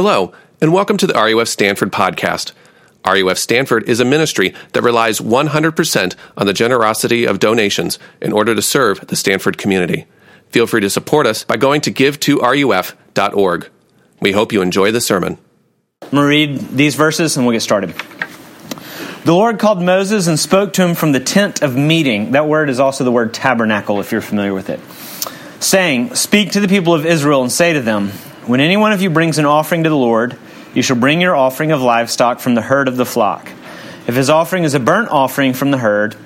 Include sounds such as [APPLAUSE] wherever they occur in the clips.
Hello, and welcome to the RUF Stanford podcast. RUF Stanford is a ministry that relies 100% on the generosity of donations in order to serve the Stanford community. Feel free to support us by going to give2ruf.org. We hope you enjoy the sermon. I'm going to read these verses and we'll get started. The Lord called Moses and spoke to him from the tent of meeting. That word is also the word tabernacle, if you're familiar with it. Saying, Speak to the people of Israel and say to them, When any one of you brings an offering to the Lord, you shall bring your offering of livestock from the herd of the flock. If his offering is a burnt offering from the herd,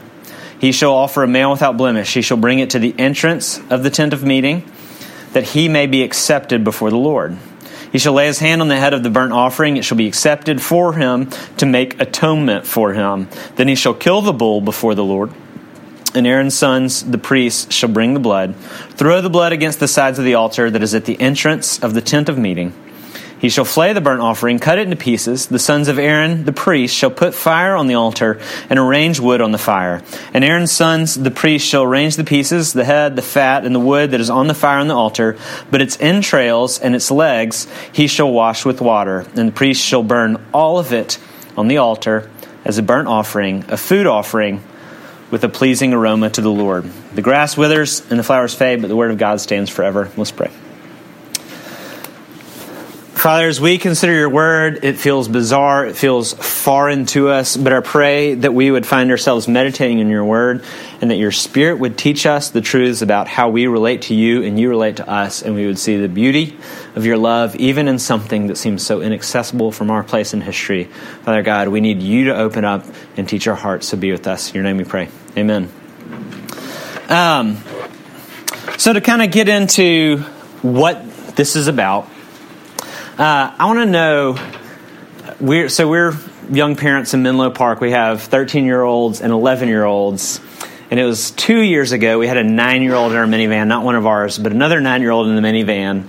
he shall offer a male without blemish. He shall bring it to the entrance of the tent of meeting, that he may be accepted before the Lord. He shall lay his hand on the head of the burnt offering. It shall be accepted for him to make atonement for him. Then he shall kill the bull before the Lord. And Aaron's sons, the priests, shall bring the blood, throw the blood against the sides of the altar that is at the entrance of the tent of meeting. He shall flay the burnt offering, cut it into pieces. The sons of Aaron, the priest, shall put fire on the altar and arrange wood on the fire. And Aaron's sons, the priest, shall arrange the pieces, the head, the fat, and the wood that is on the fire on the altar. But its entrails and its legs he shall wash with water. And the priest shall burn all of it on the altar as a burnt offering, a food offering with a pleasing aroma to the Lord. The grass withers and the flowers fade, but the word of God stands forever. Let's pray. Father, as we consider your word, it feels bizarre, it feels foreign to us, but I pray that we would find ourselves meditating in your word and that your spirit would teach us the truths about how we relate to you and you relate to us, and we would see the beauty of your love even in something that seems so inaccessible from our place in history. Father God, we need you to open up and teach our hearts to be with us. In your name we pray. Amen. Um, so, to kind of get into what this is about, uh, I want to know. We're so we're young parents in Menlo Park. We have 13 year olds and 11 year olds. And it was two years ago. We had a nine year old in our minivan, not one of ours, but another nine year old in the minivan.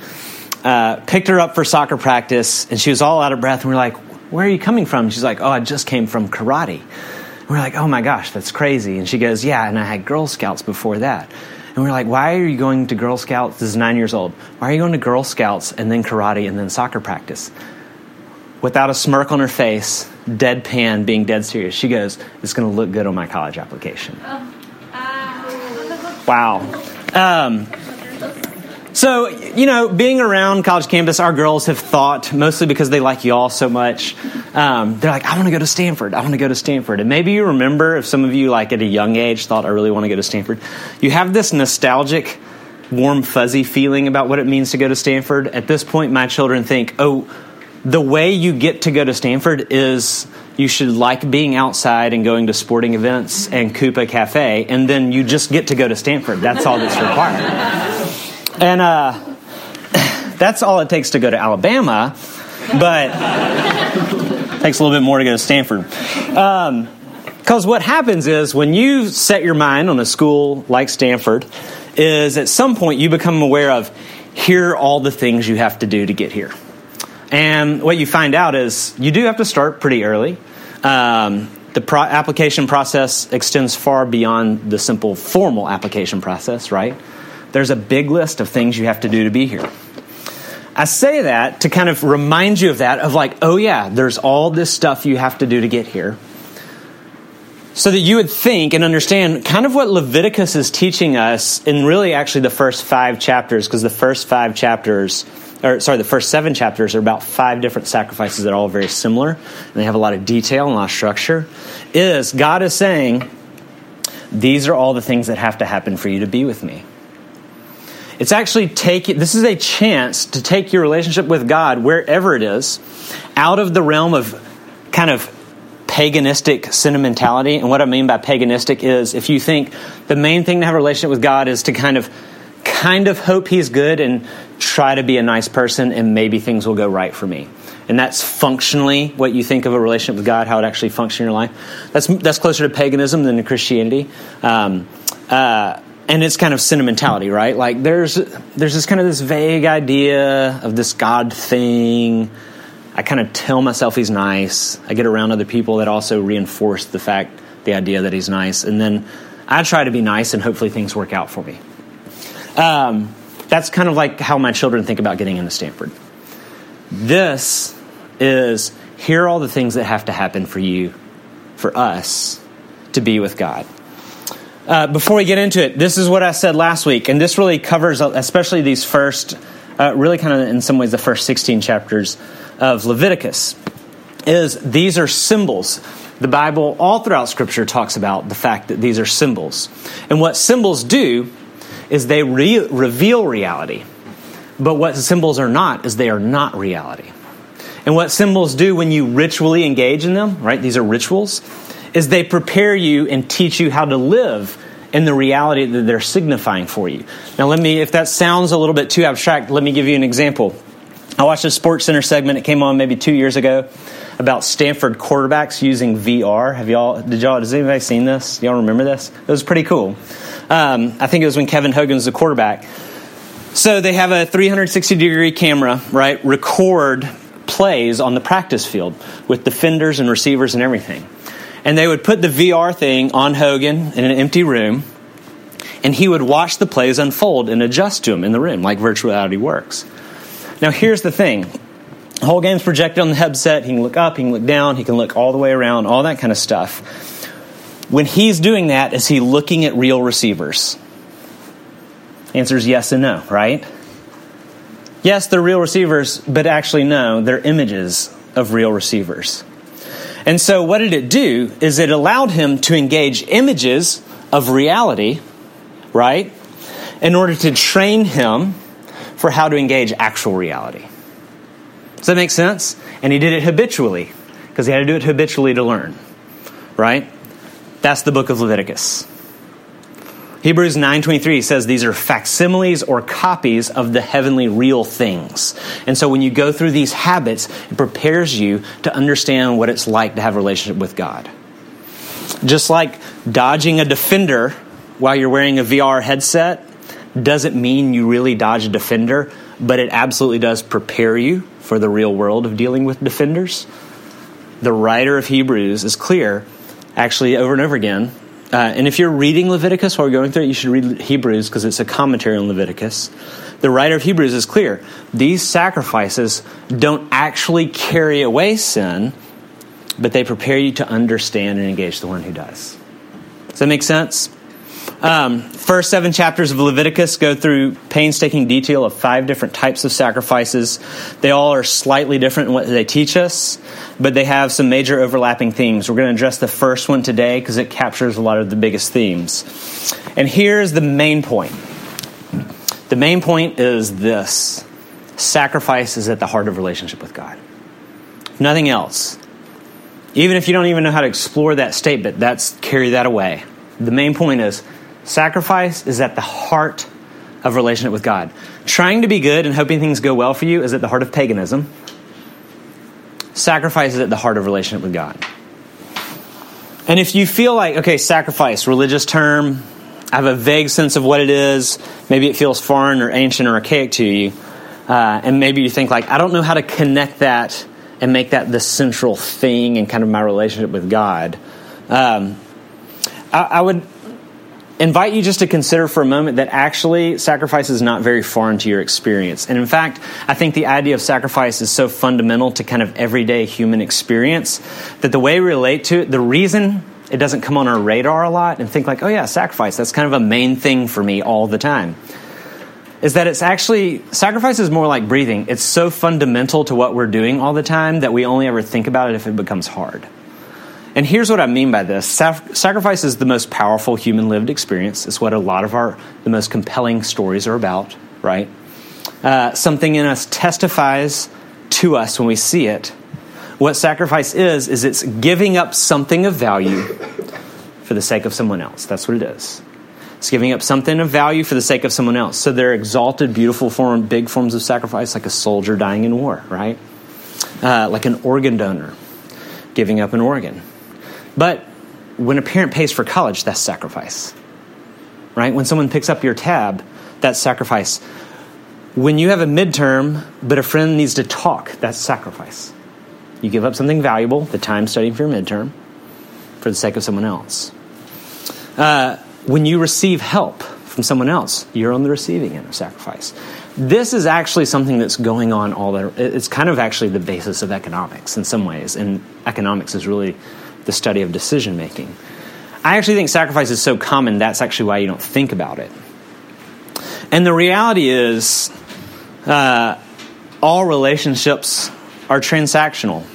Uh, picked her up for soccer practice, and she was all out of breath. And we are like, "Where are you coming from?" She's like, "Oh, I just came from karate." And we're like, "Oh my gosh, that's crazy!" And she goes, "Yeah, and I had Girl Scouts before that." And we're like, why are you going to Girl Scouts? This is nine years old. Why are you going to Girl Scouts and then karate and then soccer practice? Without a smirk on her face, deadpan, being dead serious, she goes, it's going to look good on my college application. Oh. Uh. Wow. Um, so, you know, being around college campus, our girls have thought, mostly because they like y'all so much, um, they're like, I want to go to Stanford. I want to go to Stanford. And maybe you remember, if some of you, like at a young age, thought, I really want to go to Stanford, you have this nostalgic, warm, fuzzy feeling about what it means to go to Stanford. At this point, my children think, oh, the way you get to go to Stanford is you should like being outside and going to sporting events and Coupa Cafe, and then you just get to go to Stanford. That's all that's required. [LAUGHS] And uh, [SIGHS] that's all it takes to go to Alabama, but [LAUGHS] takes a little bit more to go to Stanford. Because um, what happens is when you set your mind on a school like Stanford, is at some point you become aware of here are all the things you have to do to get here. And what you find out is you do have to start pretty early. Um, the pro- application process extends far beyond the simple formal application process, right? There's a big list of things you have to do to be here. I say that to kind of remind you of that, of like, oh yeah, there's all this stuff you have to do to get here. So that you would think and understand kind of what Leviticus is teaching us in really actually the first five chapters, because the first five chapters, or sorry, the first seven chapters are about five different sacrifices that are all very similar, and they have a lot of detail and a lot of structure. Is God is saying, these are all the things that have to happen for you to be with me. It's actually taking, this is a chance to take your relationship with God, wherever it is, out of the realm of kind of paganistic sentimentality. And what I mean by paganistic is if you think the main thing to have a relationship with God is to kind of kind of hope he's good and try to be a nice person and maybe things will go right for me. And that's functionally what you think of a relationship with God, how it actually functions in your life. That's that's closer to paganism than to Christianity. Um, uh, and it's kind of sentimentality, right? Like there's there's this kind of this vague idea of this God thing. I kind of tell myself he's nice. I get around other people that also reinforce the fact, the idea that he's nice, and then I try to be nice, and hopefully things work out for me. Um, that's kind of like how my children think about getting into Stanford. This is here are all the things that have to happen for you, for us, to be with God. Uh, before we get into it, this is what I said last week, and this really covers, especially these first, uh, really kind of in some ways, the first 16 chapters of Leviticus. Is these are symbols. The Bible, all throughout Scripture, talks about the fact that these are symbols. And what symbols do is they re- reveal reality. But what symbols are not is they are not reality. And what symbols do when you ritually engage in them, right? These are rituals, is they prepare you and teach you how to live in the reality that they're signifying for you. Now, let me, if that sounds a little bit too abstract, let me give you an example. I watched a Sports Center segment. It came on maybe two years ago about Stanford quarterbacks using VR. Have y'all? Did y'all? Has anybody seen this? Y'all remember this? It was pretty cool. Um, I think it was when Kevin Hogan was the quarterback. So they have a 360 degree camera, right? Record plays on the practice field with defenders and receivers and everything. And they would put the VR thing on Hogan in an empty room, and he would watch the plays unfold and adjust to them in the room, like virtual reality works. Now, here's the thing the whole game's projected on the headset. He can look up, he can look down, he can look all the way around, all that kind of stuff. When he's doing that, is he looking at real receivers? Answer is yes and no, right? Yes, they're real receivers, but actually, no, they're images of real receivers. And so, what did it do? Is it allowed him to engage images of reality, right, in order to train him for how to engage actual reality. Does that make sense? And he did it habitually, because he had to do it habitually to learn, right? That's the book of Leviticus. Hebrews 9:23 says these are facsimiles or copies of the heavenly real things. And so when you go through these habits, it prepares you to understand what it's like to have a relationship with God. Just like dodging a defender while you're wearing a VR headset doesn't mean you really dodge a defender, but it absolutely does prepare you for the real world of dealing with defenders. The writer of Hebrews is clear, actually, over and over again, uh, and if you're reading Leviticus or going through it, you should read Hebrews because it's a commentary on Leviticus. The writer of Hebrews is clear. These sacrifices don't actually carry away sin, but they prepare you to understand and engage the one who does. Does that make sense? Um, first seven chapters of Leviticus go through painstaking detail of five different types of sacrifices. They all are slightly different in what they teach us, but they have some major overlapping themes. We're going to address the first one today because it captures a lot of the biggest themes. And here's the main point the main point is this sacrifice is at the heart of relationship with God. Nothing else. Even if you don't even know how to explore that statement, that's carry that away. The main point is sacrifice is at the heart of relationship with God. Trying to be good and hoping things go well for you is at the heart of paganism. Sacrifice is at the heart of relationship with God. And if you feel like, okay, sacrifice, religious term, I have a vague sense of what it is, maybe it feels foreign or ancient or archaic to you, uh, and maybe you think like, I don't know how to connect that and make that the central thing in kind of my relationship with God. Um, I, I would invite you just to consider for a moment that actually sacrifice is not very foreign to your experience. And in fact, I think the idea of sacrifice is so fundamental to kind of everyday human experience that the way we relate to it, the reason it doesn't come on our radar a lot and think like, oh yeah, sacrifice, that's kind of a main thing for me all the time. Is that it's actually, sacrifice is more like breathing. It's so fundamental to what we're doing all the time that we only ever think about it if it becomes hard. And here's what I mean by this sacrifice is the most powerful human lived experience. It's what a lot of our the most compelling stories are about, right? Uh, something in us testifies to us when we see it. What sacrifice is, is it's giving up something of value for the sake of someone else. That's what it is. It's giving up something of value for the sake of someone else. So they're exalted, beautiful form, big forms of sacrifice, like a soldier dying in war, right? Uh, like an organ donor giving up an organ but when a parent pays for college, that's sacrifice. Right? When someone picks up your tab, that's sacrifice. When you have a midterm, but a friend needs to talk, that's sacrifice. You give up something valuable, the time studying for your midterm, for the sake of someone else. Uh, when you receive help from someone else, you're on the receiving end of sacrifice. this is actually something that's going on all the it's kind of actually the basis of economics in some ways and economics is really the study of decision making i actually think sacrifice is so common that's actually why you don't think about it. And the reality is uh, all relationships are transactional.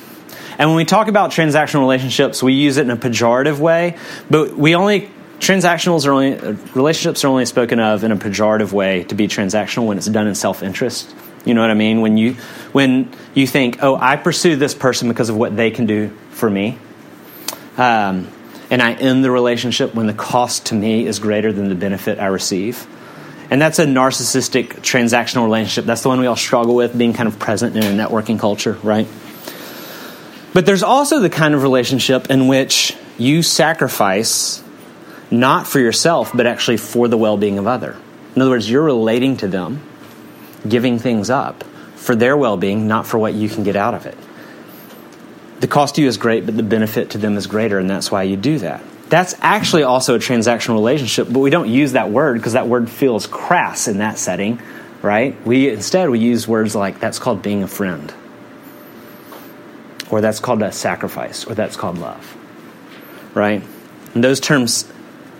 And when we talk about transactional relationships we use it in a pejorative way but we only transactionals are only relationships are only spoken of in a pejorative way to be transactional when it's done in self-interest. You know what i mean? When you when you think oh i pursue this person because of what they can do for me um, and i end the relationship when the cost to me is greater than the benefit i receive and that's a narcissistic transactional relationship that's the one we all struggle with being kind of present in a networking culture right but there's also the kind of relationship in which you sacrifice not for yourself, but actually for the well being of other. In other words, you're relating to them, giving things up for their well being, not for what you can get out of it. The cost to you is great, but the benefit to them is greater, and that's why you do that. That's actually also a transactional relationship, but we don't use that word because that word feels crass in that setting, right? We instead we use words like that's called being a friend. Or that's called a sacrifice, or that's called love. Right? And those terms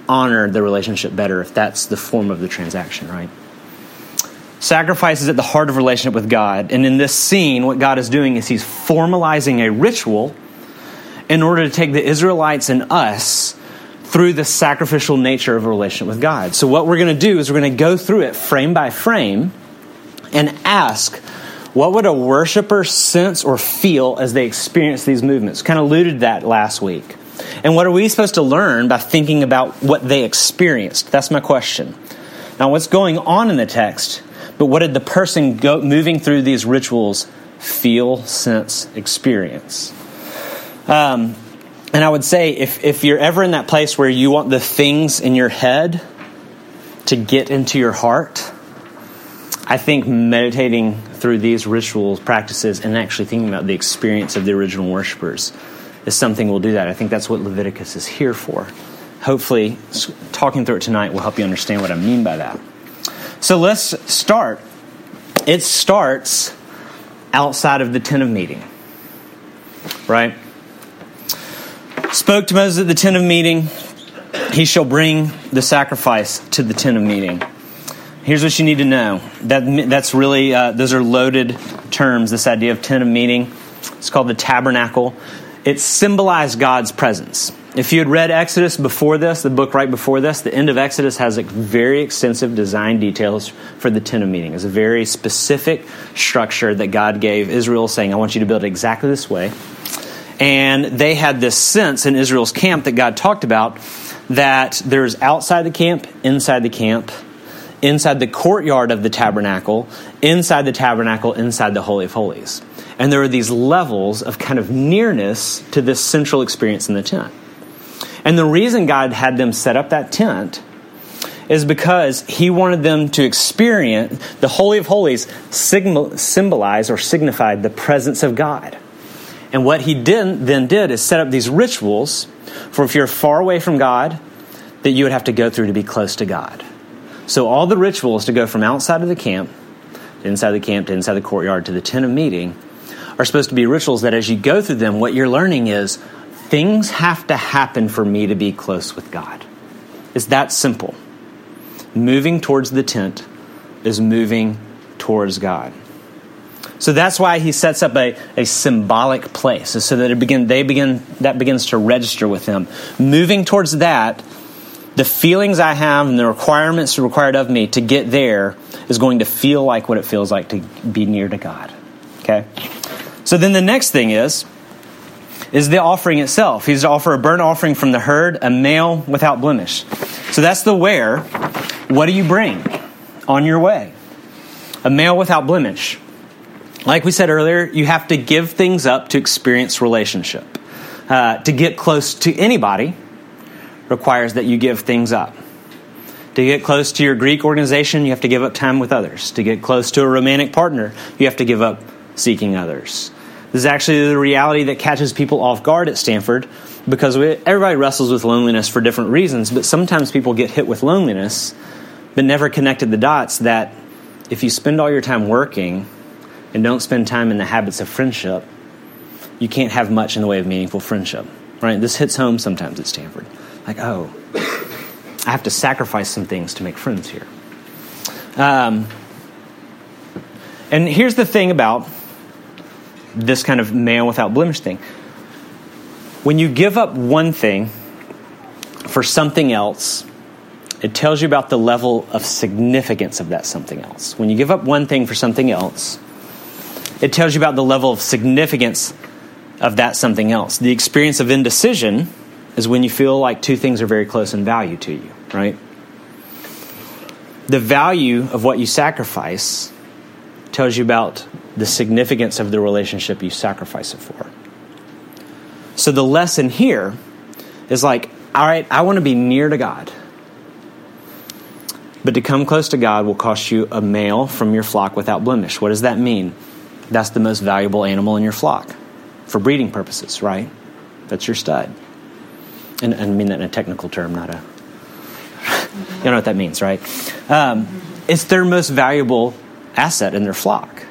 honor the relationship better if that's the form of the transaction, right? Sacrifice is at the heart of relationship with God. And in this scene, what God is doing is He's formalizing a ritual in order to take the Israelites and us through the sacrificial nature of a relationship with God. So, what we're going to do is we're going to go through it frame by frame and ask, what would a worshiper sense or feel as they experience these movements? Kind of alluded to that last week. And what are we supposed to learn by thinking about what they experienced? That's my question. Now, what's going on in the text, but what did the person go, moving through these rituals feel, sense, experience? Um, and I would say if, if you're ever in that place where you want the things in your head to get into your heart, I think meditating through these rituals, practices, and actually thinking about the experience of the original worshippers is something we'll do that. I think that's what Leviticus is here for. Hopefully, talking through it tonight will help you understand what I mean by that. So let's start. It starts outside of the tent of meeting, right? Spoke to Moses at the tent of meeting. He shall bring the sacrifice to the tent of meeting. Here's what you need to know. That that's really uh, those are loaded terms. This idea of tent of meeting. It's called the tabernacle it symbolized God's presence. If you had read Exodus before this, the book right before this, the end of Exodus has very extensive design details for the tent of meeting. It's a very specific structure that God gave Israel, saying, I want you to build it exactly this way. And they had this sense in Israel's camp that God talked about that there's outside the camp, inside the camp, inside the courtyard of the tabernacle, inside the tabernacle, inside the Holy of Holies. And there are these levels of kind of nearness to this central experience in the tent. And the reason God had them set up that tent is because He wanted them to experience the Holy of Holies symbolize or signified the presence of God. And what He did, then did is set up these rituals for if you're far away from God, that you would have to go through to be close to God. So all the rituals to go from outside of the camp, inside the camp, to inside the courtyard, to the tent of meeting are supposed to be rituals that as you go through them, what you're learning is things have to happen for me to be close with God. It's that simple. Moving towards the tent is moving towards God. So that's why he sets up a, a symbolic place, so that it begin, they begin, that begins to register with him. Moving towards that, the feelings I have and the requirements required of me to get there is going to feel like what it feels like to be near to God. Okay? So then the next thing is is the offering itself. He's to offer a burnt offering from the herd, a male without blemish. So that's the where. What do you bring on your way? A male without blemish. Like we said earlier, you have to give things up to experience relationship. Uh, to get close to anybody requires that you give things up. To get close to your Greek organization, you have to give up time with others. To get close to a romantic partner, you have to give up seeking others. This is actually the reality that catches people off guard at Stanford because we, everybody wrestles with loneliness for different reasons, but sometimes people get hit with loneliness but never connected the dots that if you spend all your time working and don't spend time in the habits of friendship, you can't have much in the way of meaningful friendship. Right? This hits home sometimes at Stanford. Like, oh, I have to sacrifice some things to make friends here. Um, and here's the thing about this kind of man without blemish thing. When you give up one thing for something else, it tells you about the level of significance of that something else. When you give up one thing for something else, it tells you about the level of significance of that something else. The experience of indecision is when you feel like two things are very close in value to you, right? The value of what you sacrifice tells you about the significance of the relationship you sacrifice it for. So the lesson here is like, all right, I want to be near to God. But to come close to God will cost you a male from your flock without blemish. What does that mean? That's the most valuable animal in your flock for breeding purposes, right? That's your stud. And, and I mean that in a technical term, not a. [LAUGHS] you know what that means, right? Um, it's their most valuable asset in their flock.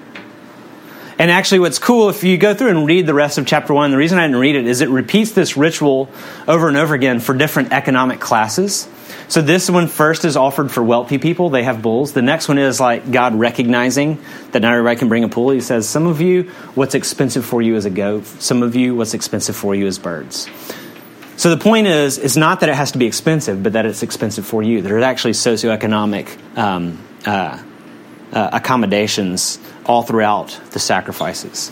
And actually, what's cool, if you go through and read the rest of chapter one, the reason I didn't read it is it repeats this ritual over and over again for different economic classes. So this one first is offered for wealthy people. They have bulls. The next one is like God recognizing that not everybody can bring a bull. He says, Some of you, what's expensive for you is a goat. Some of you, what's expensive for you is birds. So the point is, it's not that it has to be expensive, but that it's expensive for you. There are actually socioeconomic um, uh, uh, accommodations all throughout the sacrifices.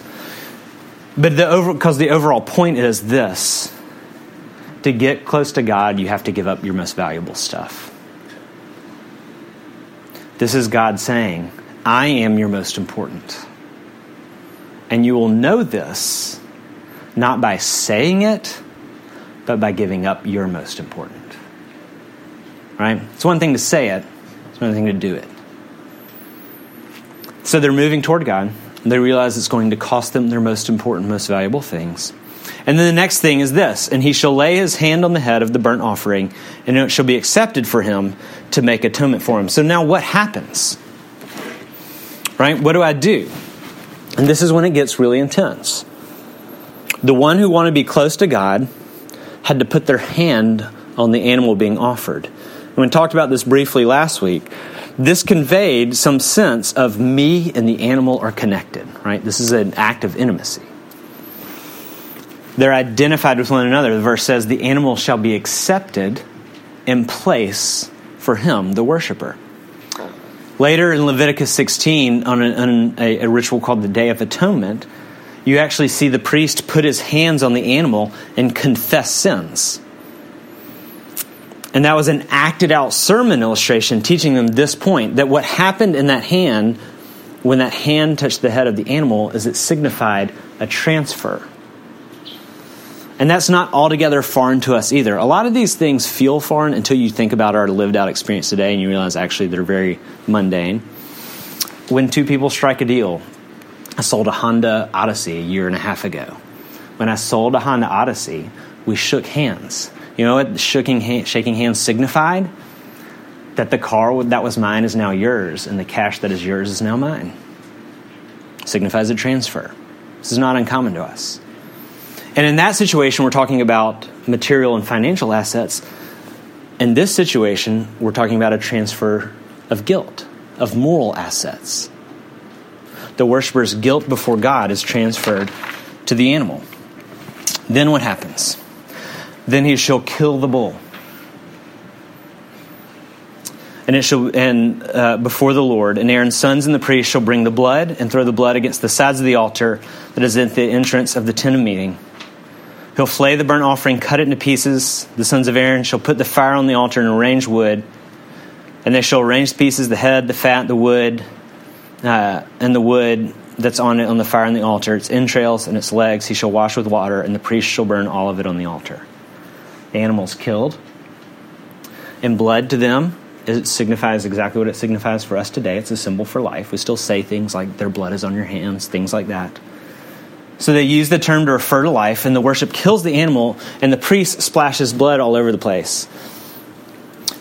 But the over, because the overall point is this to get close to God, you have to give up your most valuable stuff. This is God saying, I am your most important. And you will know this not by saying it, but by giving up your most important. Right? It's one thing to say it, it's another thing to do it. So they're moving toward God. They realize it's going to cost them their most important, most valuable things. And then the next thing is this and he shall lay his hand on the head of the burnt offering, and it shall be accepted for him to make atonement for him. So now what happens? Right? What do I do? And this is when it gets really intense. The one who wanted to be close to God had to put their hand on the animal being offered. And we talked about this briefly last week. This conveyed some sense of me and the animal are connected, right? This is an act of intimacy. They're identified with one another. The verse says, The animal shall be accepted in place for him, the worshiper. Later in Leviticus 16, on, a, on a, a ritual called the Day of Atonement, you actually see the priest put his hands on the animal and confess sins. And that was an acted out sermon illustration teaching them this point that what happened in that hand, when that hand touched the head of the animal, is it signified a transfer and that's not altogether foreign to us either. A lot of these things feel foreign until you think about our lived out experience today and you realize actually they're very mundane. When two people strike a deal, I sold a Honda Odyssey a year and a half ago. When I sold a Honda Odyssey, we shook hands. You know what shaking, hand, shaking hands signified? That the car that was mine is now yours, and the cash that is yours is now mine. Signifies a transfer. This is not uncommon to us. And in that situation, we're talking about material and financial assets. In this situation, we're talking about a transfer of guilt, of moral assets. The worshiper's guilt before God is transferred to the animal. Then what happens? Then he shall kill the bull. And it shall and uh, before the Lord, and Aaron's sons and the priest shall bring the blood and throw the blood against the sides of the altar that is at the entrance of the tent of meeting He'll flay the burnt offering, cut it into pieces. The sons of Aaron shall put the fire on the altar and arrange wood. And they shall arrange the pieces, the head, the fat, the wood, uh, and the wood that's on it on the fire on the altar, its entrails and its legs. He shall wash with water, and the priest shall burn all of it on the altar. Animal's killed. And blood to them it signifies exactly what it signifies for us today. It's a symbol for life. We still say things like their blood is on your hands, things like that. So they use the term to refer to life, and the worship kills the animal, and the priest splashes blood all over the place.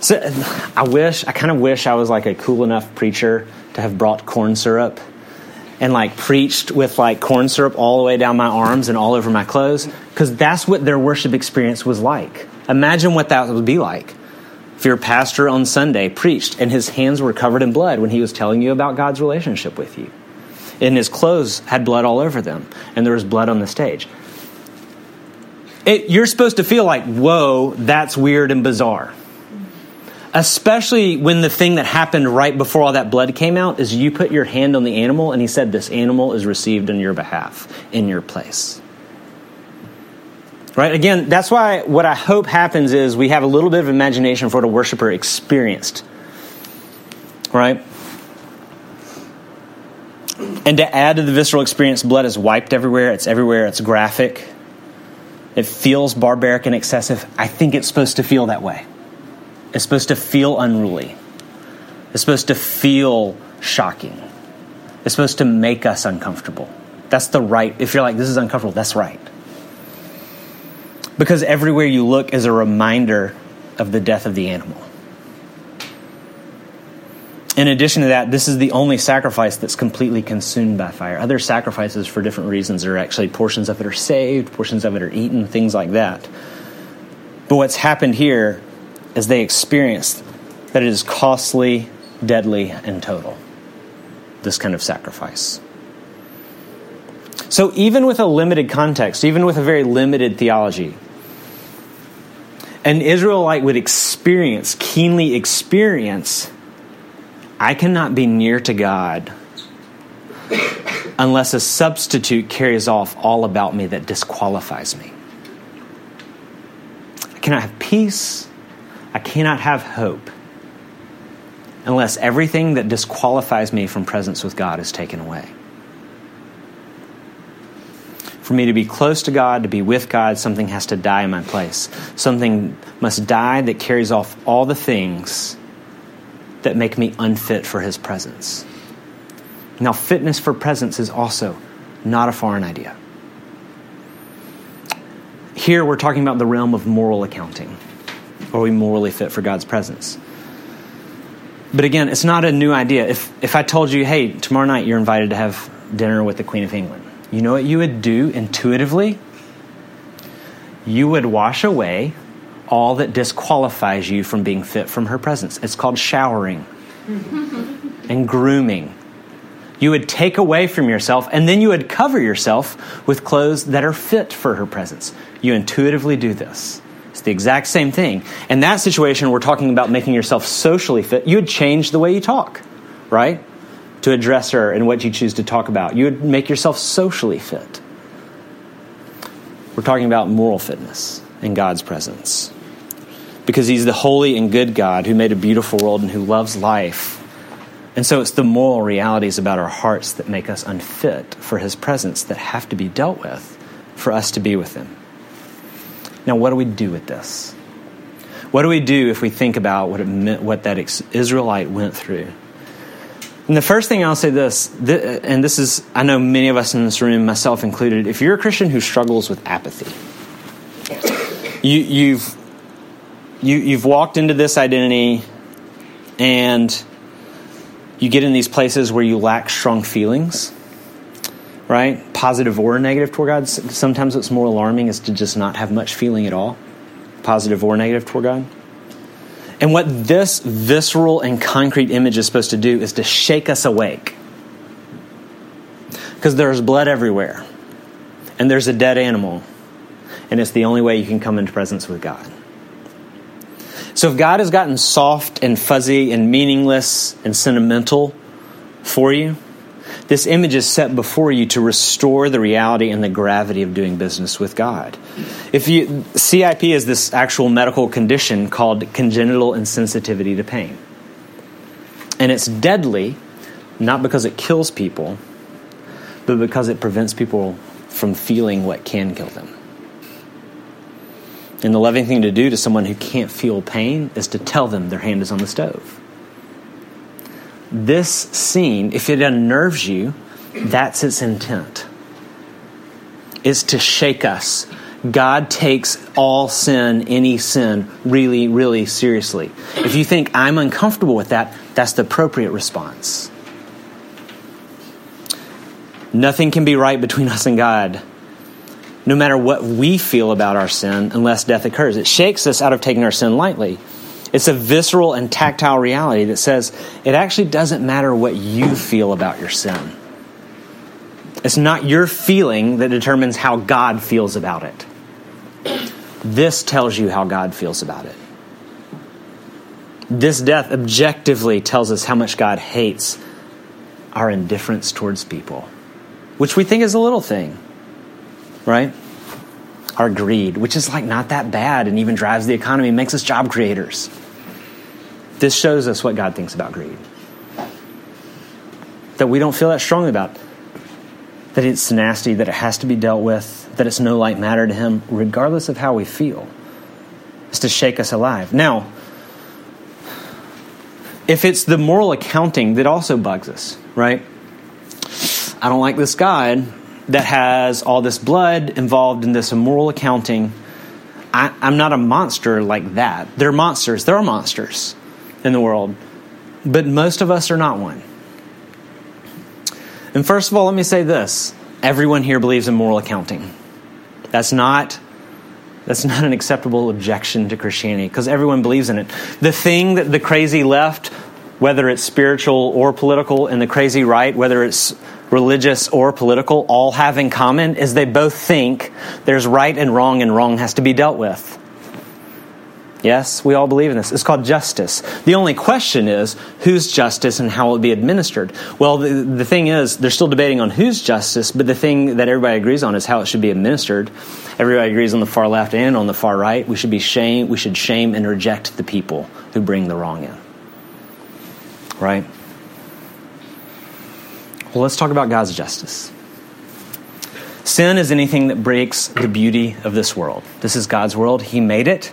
So I wish, I kind of wish I was like a cool enough preacher to have brought corn syrup and like preached with like corn syrup all the way down my arms and all over my clothes because that's what their worship experience was like. Imagine what that would be like if your pastor on Sunday preached and his hands were covered in blood when he was telling you about God's relationship with you. And his clothes had blood all over them, and there was blood on the stage. It, you're supposed to feel like, whoa, that's weird and bizarre. Especially when the thing that happened right before all that blood came out is you put your hand on the animal and he said, This animal is received on your behalf in your place. Right? Again, that's why what I hope happens is we have a little bit of imagination for what a worshiper experienced. Right? And to add to the visceral experience, blood is wiped everywhere, it's everywhere, it's graphic. It feels barbaric and excessive. I think it's supposed to feel that way. It's supposed to feel unruly. It's supposed to feel shocking. It's supposed to make us uncomfortable. That's the right. If you're like, this is uncomfortable, that's right. Because everywhere you look is a reminder of the death of the animal. In addition to that, this is the only sacrifice that's completely consumed by fire. Other sacrifices, for different reasons, are actually portions of it are saved, portions of it are eaten, things like that. But what's happened here is they experienced that it is costly, deadly, and total. This kind of sacrifice. So, even with a limited context, even with a very limited theology, an Israelite would experience, keenly experience, I cannot be near to God unless a substitute carries off all about me that disqualifies me. I cannot have peace. I cannot have hope unless everything that disqualifies me from presence with God is taken away. For me to be close to God, to be with God, something has to die in my place. Something must die that carries off all the things that make me unfit for His presence. Now, fitness for presence is also not a foreign idea. Here we're talking about the realm of moral accounting. Are we morally fit for God's presence? But again, it's not a new idea. If, if I told you, hey, tomorrow night you're invited to have dinner with the Queen of England, you know what you would do intuitively? You would wash away all that disqualifies you from being fit from her presence. It's called showering [LAUGHS] and grooming. You would take away from yourself and then you would cover yourself with clothes that are fit for her presence. You intuitively do this. It's the exact same thing. In that situation, we're talking about making yourself socially fit. You would change the way you talk, right? to address her and what you choose to talk about. You would make yourself socially fit. We're talking about moral fitness in God's presence. Because He's the holy and good God who made a beautiful world and who loves life. And so it's the moral realities about our hearts that make us unfit for His presence that have to be dealt with for us to be with Him. Now, what do we do with this? What do we do if we think about what, it meant, what that Israelite went through? And the first thing I'll say this, and this is, I know many of us in this room, myself included, if you're a Christian who struggles with apathy, you, you've, you, you've walked into this identity and you get in these places where you lack strong feelings, right? Positive or negative toward God. Sometimes what's more alarming is to just not have much feeling at all, positive or negative toward God. And what this visceral and concrete image is supposed to do is to shake us awake. Because there's blood everywhere, and there's a dead animal, and it's the only way you can come into presence with God. So if God has gotten soft and fuzzy and meaningless and sentimental for you, this image is set before you to restore the reality and the gravity of doing business with God. If you CIP is this actual medical condition called congenital insensitivity to pain. And it's deadly not because it kills people, but because it prevents people from feeling what can kill them. And the loving thing to do to someone who can't feel pain is to tell them their hand is on the stove this scene, if it unnerves you, that's its intent. Is to shake us, God takes all sin, any sin, really, really seriously. If you think I'm uncomfortable with that, that's the appropriate response. Nothing can be right between [LAUGHS] us and God, no matter what we feel about our sin, unless death occurs. It shakes us out of taking our sin lightly. It's a visceral and tactile reality that says it actually doesn't matter what you feel about your sin. It's not your feeling that determines how God feels about it. This tells you how God feels about it. This death objectively tells us how much God hates our indifference towards people, which we think is a little thing, right? Our greed, which is like not that bad and even drives the economy, makes us job creators. This shows us what God thinks about greed. That we don't feel that strongly about. That it's nasty, that it has to be dealt with, that it's no light matter to him, regardless of how we feel. It's to shake us alive. Now, if it's the moral accounting that also bugs us, right? I don't like this God that has all this blood involved in this immoral accounting. I, am not a monster like that. They're monsters. There are monsters in the world. But most of us are not one. And first of all, let me say this everyone here believes in moral accounting. That's not that's not an acceptable objection to Christianity because everyone believes in it. The thing that the crazy left, whether it's spiritual or political, and the crazy right, whether it's religious or political, all have in common is they both think there's right and wrong, and wrong has to be dealt with. Yes, we all believe in this. It's called justice. The only question is whose justice and how it will be administered. Well, the, the thing is, they're still debating on whose justice, but the thing that everybody agrees on is how it should be administered. Everybody agrees on the far left and on the far right. We should be shame. We should shame and reject the people who bring the wrong in. Right? Well, let's talk about God's justice. Sin is anything that breaks the beauty of this world. This is God's world. He made it.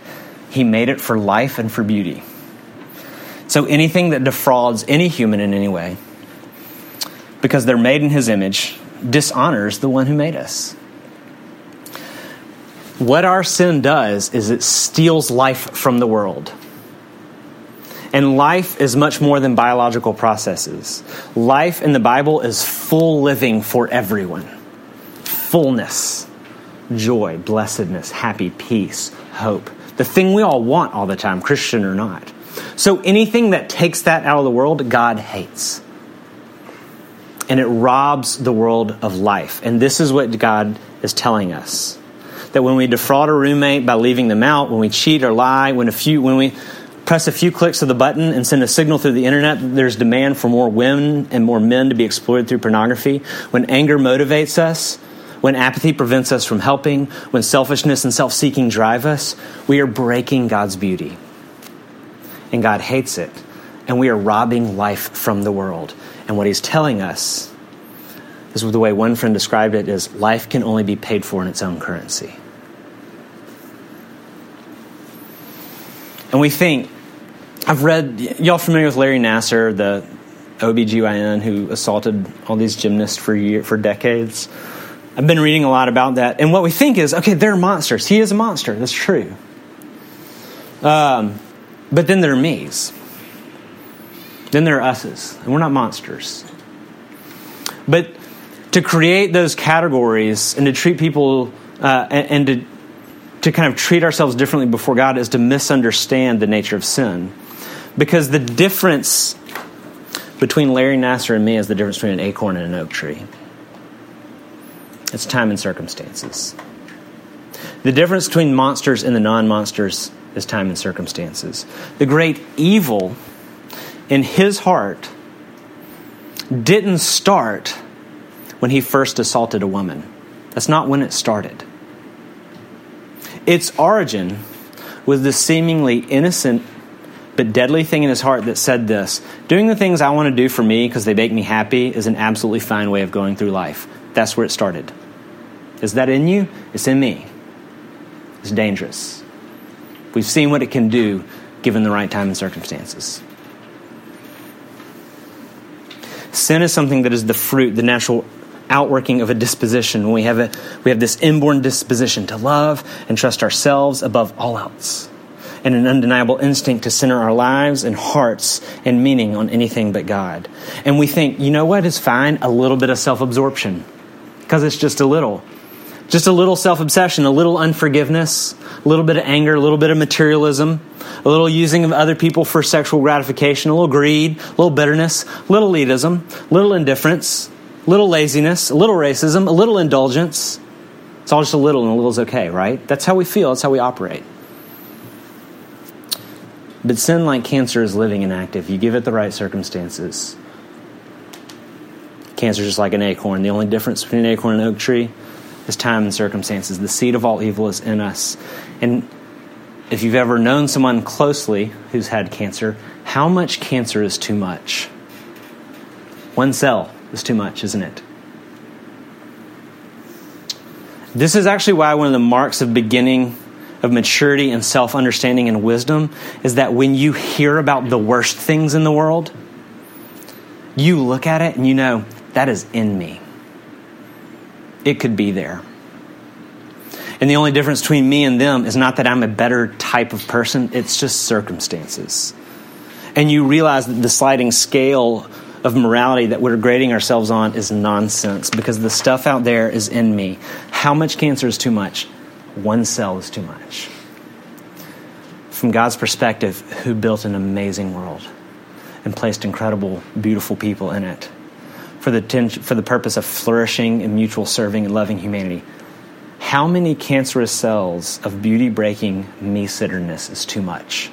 He made it for life and for beauty. So anything that defrauds any human in any way, because they're made in his image, dishonors the one who made us. What our sin does is it steals life from the world. And life is much more than biological processes. Life in the Bible is full living for everyone fullness, joy, blessedness, happy, peace, hope the thing we all want all the time, Christian or not. So anything that takes that out of the world, God hates. And it robs the world of life. And this is what God is telling us. That when we defraud a roommate by leaving them out, when we cheat or lie, when a few when we press a few clicks of the button and send a signal through the internet there's demand for more women and more men to be exploited through pornography, when anger motivates us, when apathy prevents us from helping, when selfishness and self seeking drive us, we are breaking God's beauty. And God hates it. And we are robbing life from the world. And what He's telling us is the way one friend described it is life can only be paid for in its own currency. And we think, I've read, y'all familiar with Larry Nassar, the OBGYN who assaulted all these gymnasts for year, for decades? I've been reading a lot about that. And what we think is, okay, they're monsters. He is a monster. That's true. Um, but then there are me's. Then there are us's. And we're not monsters. But to create those categories and to treat people uh, and, and to, to kind of treat ourselves differently before God is to misunderstand the nature of sin. Because the difference between Larry Nassar and me is the difference between an acorn and an oak tree. It's time and circumstances. The difference between monsters and the non monsters is time and circumstances. The great evil in his heart didn't start when he first assaulted a woman. That's not when it started. Its origin was the seemingly innocent but deadly thing in his heart that said this Doing the things I want to do for me because they make me happy is an absolutely fine way of going through life. That's where it started. Is that in you? It's in me. It's dangerous. We've seen what it can do given the right time and circumstances. Sin is something that is the fruit, the natural outworking of a disposition. We have, a, we have this inborn disposition to love and trust ourselves above all else, and an undeniable instinct to center our lives and hearts and meaning on anything but God. And we think, you know what is fine? A little bit of self absorption, because it's just a little. Just a little self obsession, a little unforgiveness, a little bit of anger, a little bit of materialism, a little using of other people for sexual gratification, a little greed, a little bitterness, a little elitism, a little indifference, a little laziness, a little racism, a little indulgence. It's all just a little, and a little is okay, right? That's how we feel, that's how we operate. But sin, like cancer, is living and active. You give it the right circumstances. Cancer is just like an acorn. The only difference between an acorn and an oak tree is time and circumstances. The seed of all evil is in us. And if you've ever known someone closely who's had cancer, how much cancer is too much? One cell is too much, isn't it? This is actually why one of the marks of beginning of maturity and self understanding and wisdom is that when you hear about the worst things in the world, you look at it and you know, that is in me it could be there. And the only difference between me and them is not that I'm a better type of person, it's just circumstances. And you realize that the sliding scale of morality that we're grading ourselves on is nonsense because the stuff out there is in me. How much cancer is too much? One cell is too much. From God's perspective, who built an amazing world and placed incredible, beautiful people in it for the, for the purpose of flourishing and mutual serving and loving humanity. How many cancerous cells of beauty breaking me centeredness is too much?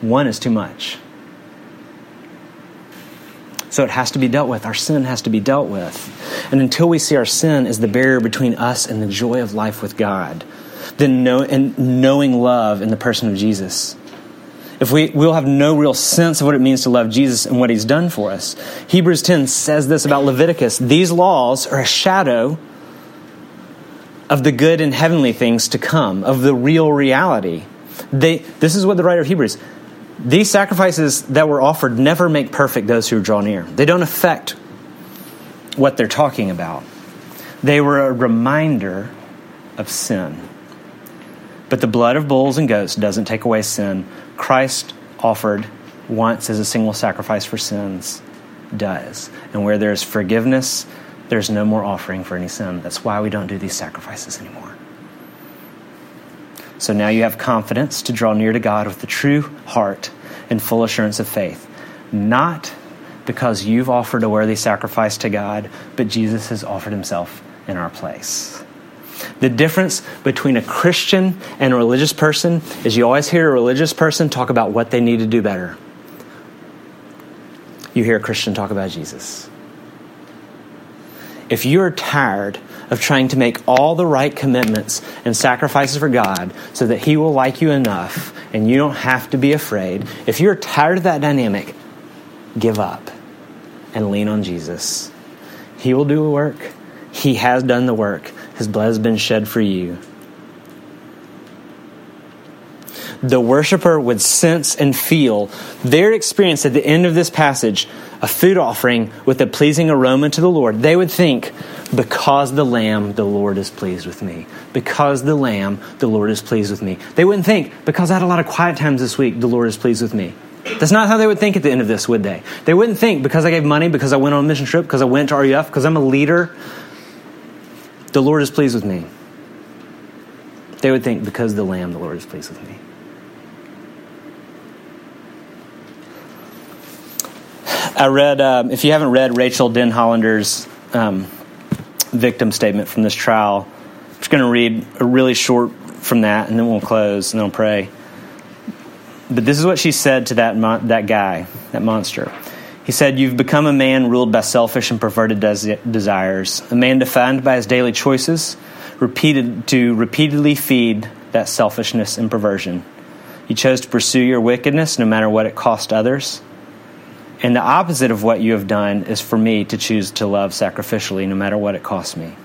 One is too much. So it has to be dealt with. Our sin has to be dealt with. And until we see our sin as the barrier between us and the joy of life with God, then know, and knowing love in the person of Jesus, if we we'll have no real sense of what it means to love Jesus and what he's done for us. Hebrews 10 says this about Leviticus. These laws are a shadow of the good and heavenly things to come, of the real reality. They, this is what the writer of Hebrews these sacrifices that were offered never make perfect those who draw near. They don't affect what they're talking about. They were a reminder of sin. But the blood of bulls and goats doesn't take away sin. Christ offered once as a single sacrifice for sins does. And where there's forgiveness, there's no more offering for any sin. That's why we don't do these sacrifices anymore. So now you have confidence to draw near to God with the true heart and full assurance of faith. Not because you've offered a worthy sacrifice to God, but Jesus has offered himself in our place. The difference between a Christian and a religious person is you always hear a religious person talk about what they need to do better. You hear a Christian talk about Jesus. If you're tired of trying to make all the right commitments and sacrifices for God so that He will like you enough and you don't have to be afraid, if you're tired of that dynamic, give up and lean on Jesus. He will do the work, He has done the work. His blood has been shed for you. The worshiper would sense and feel their experience at the end of this passage, a food offering with a pleasing aroma to the Lord. They would think, because the lamb, the Lord is pleased with me. Because the lamb, the Lord is pleased with me. They wouldn't think, because I had a lot of quiet times this week, the Lord is pleased with me. That's not how they would think at the end of this, would they? They wouldn't think, because I gave money, because I went on a mission trip, because I went to RUF, because I'm a leader, the Lord is pleased with me. They would think, because the Lamb, the Lord is pleased with me. I read, um, if you haven't read Rachael Denhollander's um, victim statement from this trial, I'm just going to read a really short from that, and then we'll close, and then we'll pray. But this is what she said to that, that guy, that monster. He said, You've become a man ruled by selfish and perverted des- desires, a man defined by his daily choices, repeated to repeatedly feed that selfishness and perversion. You chose to pursue your wickedness no matter what it cost others. And the opposite of what you have done is for me to choose to love sacrificially no matter what it costs me.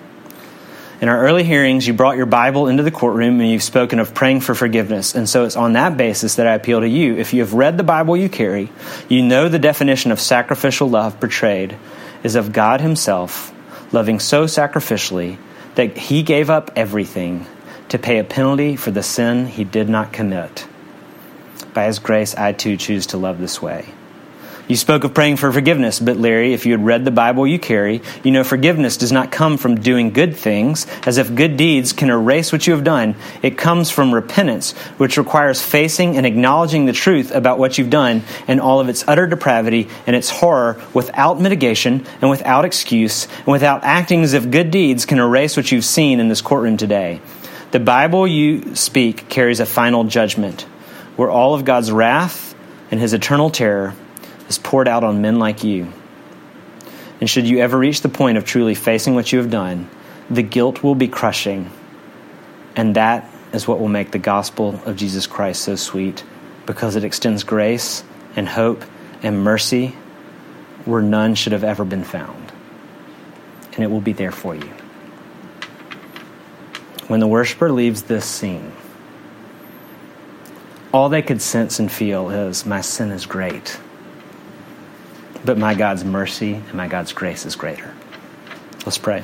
In our early hearings, you brought your Bible into the courtroom and you've spoken of praying for forgiveness. And so it's on that basis that I appeal to you. If you have read the Bible you carry, you know the definition of sacrificial love portrayed, is of God Himself, loving so sacrificially that He gave up everything to pay a penalty for the sin He did not commit. By His grace, I too choose to love this way. You spoke of praying for forgiveness, but Larry, if you had read the Bible you carry, you know forgiveness does not come from doing good things, as if good deeds can erase what you have done. It comes from repentance, which requires facing and acknowledging the truth about what you've done and all of its utter depravity and its horror without mitigation and without excuse and without acting as if good deeds can erase what you've seen in this courtroom today. The Bible you speak carries a final judgment, where all of God's wrath and his eternal terror is poured out on men like you. And should you ever reach the point of truly facing what you have done, the guilt will be crushing. And that is what will make the gospel of Jesus Christ so sweet, because it extends grace and hope and mercy where none should have ever been found. And it will be there for you. When the worshiper leaves this scene, all they could sense and feel is, My sin is great but my God's mercy and my God's grace is greater. Let's pray.